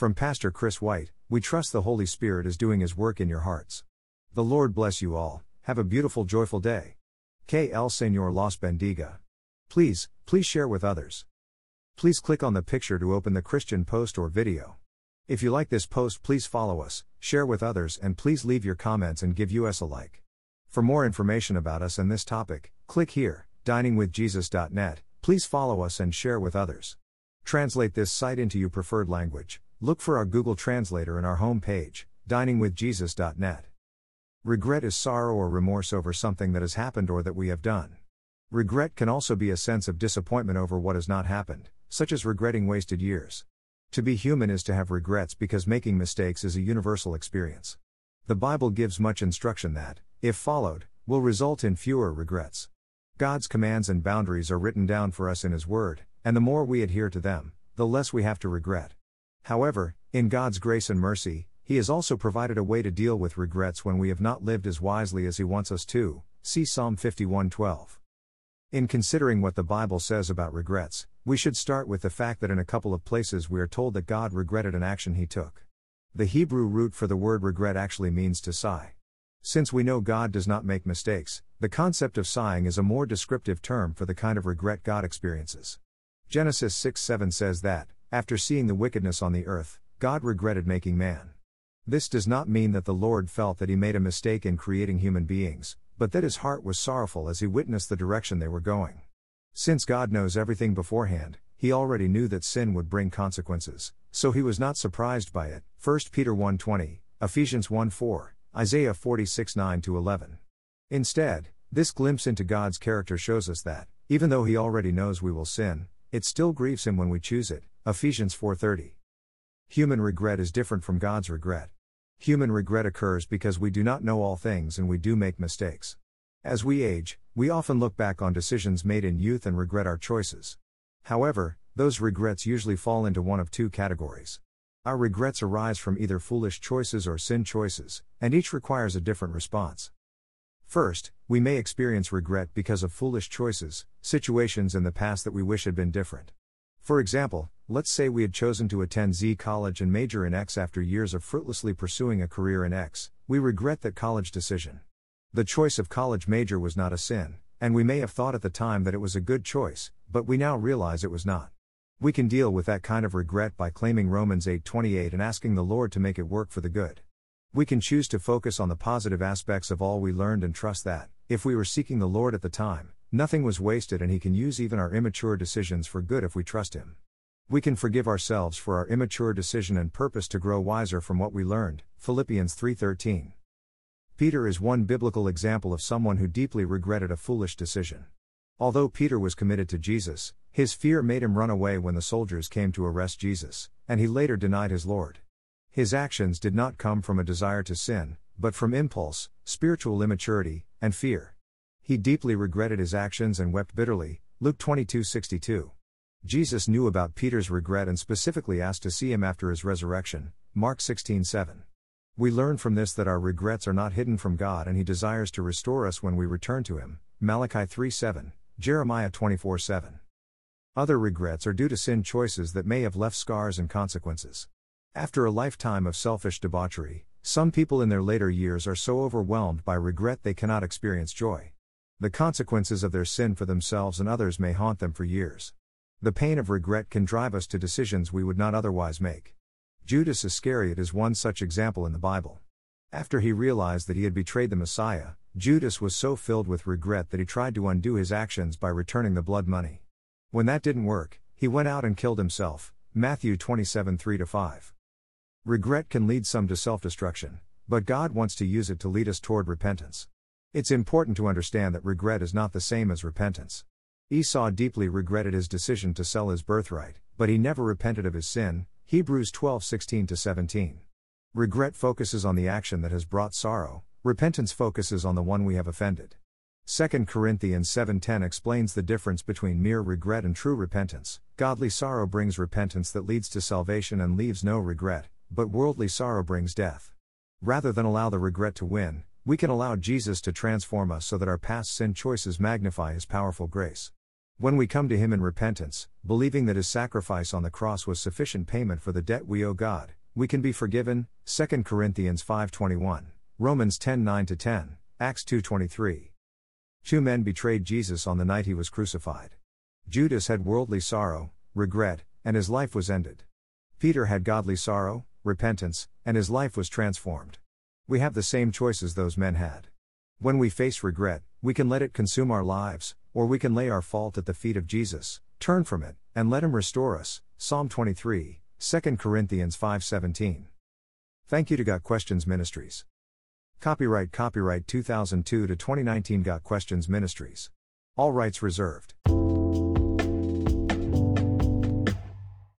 From Pastor Chris White, we trust the Holy Spirit is doing His work in your hearts. The Lord bless you all, have a beautiful, joyful day. Que el Señor los bendiga. Please, please share with others. Please click on the picture to open the Christian post or video. If you like this post, please follow us, share with others, and please leave your comments and give us a like. For more information about us and this topic, click here, diningwithjesus.net. Please follow us and share with others. Translate this site into your preferred language. Look for our Google Translator in our home page, diningwithjesus.net. Regret is sorrow or remorse over something that has happened or that we have done. Regret can also be a sense of disappointment over what has not happened, such as regretting wasted years. To be human is to have regrets because making mistakes is a universal experience. The Bible gives much instruction that, if followed, will result in fewer regrets. God's commands and boundaries are written down for us in His Word, and the more we adhere to them, the less we have to regret. However, in God's grace and mercy, he has also provided a way to deal with regrets when we have not lived as wisely as He wants us to. See Psalm 51:12. In considering what the Bible says about regrets, we should start with the fact that in a couple of places we are told that God regretted an action he took. The Hebrew root for the word regret actually means to sigh. Since we know God does not make mistakes, the concept of sighing is a more descriptive term for the kind of regret God experiences. Genesis 6 7 says that, after seeing the wickedness on the earth, God regretted making man. This does not mean that the Lord felt that he made a mistake in creating human beings, but that his heart was sorrowful as he witnessed the direction they were going. Since God knows everything beforehand, he already knew that sin would bring consequences, so he was not surprised by it. 1 Peter 1:20, Ephesians 1:4, Isaiah 46 9-11. Instead, this glimpse into God's character shows us that, even though he already knows we will sin, it still grieves him when we choose it. Ephesians 4:30. Human regret is different from God's regret. Human regret occurs because we do not know all things and we do make mistakes. As we age, we often look back on decisions made in youth and regret our choices. However, those regrets usually fall into one of two categories. Our regrets arise from either foolish choices or sin choices, and each requires a different response. First, we may experience regret because of foolish choices, situations in the past that we wish had been different. For example, let's say we had chosen to attend Z college and major in X after years of fruitlessly pursuing a career in X, we regret that college decision. The choice of college major was not a sin, and we may have thought at the time that it was a good choice, but we now realize it was not. We can deal with that kind of regret by claiming Romans 8:28 and asking the Lord to make it work for the good. We can choose to focus on the positive aspects of all we learned and trust that, if we were seeking the Lord at the time, Nothing was wasted, and He can use even our immature decisions for good if we trust Him. We can forgive ourselves for our immature decision and purpose to grow wiser from what we learned. Philippians 3:13. Peter is one biblical example of someone who deeply regretted a foolish decision. Although Peter was committed to Jesus, his fear made him run away when the soldiers came to arrest Jesus, and he later denied his Lord. His actions did not come from a desire to sin, but from impulse, spiritual immaturity, and fear. He deeply regretted his actions and wept bitterly. Luke 22:62. Jesus knew about Peter's regret and specifically asked to see him after his resurrection. Mark 16:7. We learn from this that our regrets are not hidden from God and he desires to restore us when we return to him. Malachi 3:7, Jeremiah 24:7. Other regrets are due to sin choices that may have left scars and consequences. After a lifetime of selfish debauchery, some people in their later years are so overwhelmed by regret they cannot experience joy. The consequences of their sin for themselves and others may haunt them for years. The pain of regret can drive us to decisions we would not otherwise make. Judas Iscariot is one such example in the Bible. After he realized that he had betrayed the Messiah, Judas was so filled with regret that he tried to undo his actions by returning the blood money. When that didn't work, he went out and killed himself. Matthew 27 3 5. Regret can lead some to self destruction, but God wants to use it to lead us toward repentance. It's important to understand that regret is not the same as repentance. Esau deeply regretted his decision to sell his birthright, but he never repented of his sin. Hebrews 12:16 17. Regret focuses on the action that has brought sorrow, repentance focuses on the one we have offended. 2 Corinthians 7:10 explains the difference between mere regret and true repentance. Godly sorrow brings repentance that leads to salvation and leaves no regret, but worldly sorrow brings death. Rather than allow the regret to win, we can allow Jesus to transform us so that our past sin choices magnify His powerful grace. When we come to Him in repentance, believing that His sacrifice on the cross was sufficient payment for the debt we owe God, we can be forgiven. 2 Corinthians 5:21, Romans 10:9 10, Acts 2:23. Two men betrayed Jesus on the night he was crucified. Judas had worldly sorrow, regret, and his life was ended. Peter had godly sorrow, repentance, and his life was transformed. We have the same choices those men had. When we face regret, we can let it consume our lives, or we can lay our fault at the feet of Jesus, turn from it, and let him restore us. Psalm 23, 2 Corinthians 5:17. Thank you to Got Questions Ministries. Copyright Copyright 2002 to 2019 Got Questions Ministries. All rights reserved.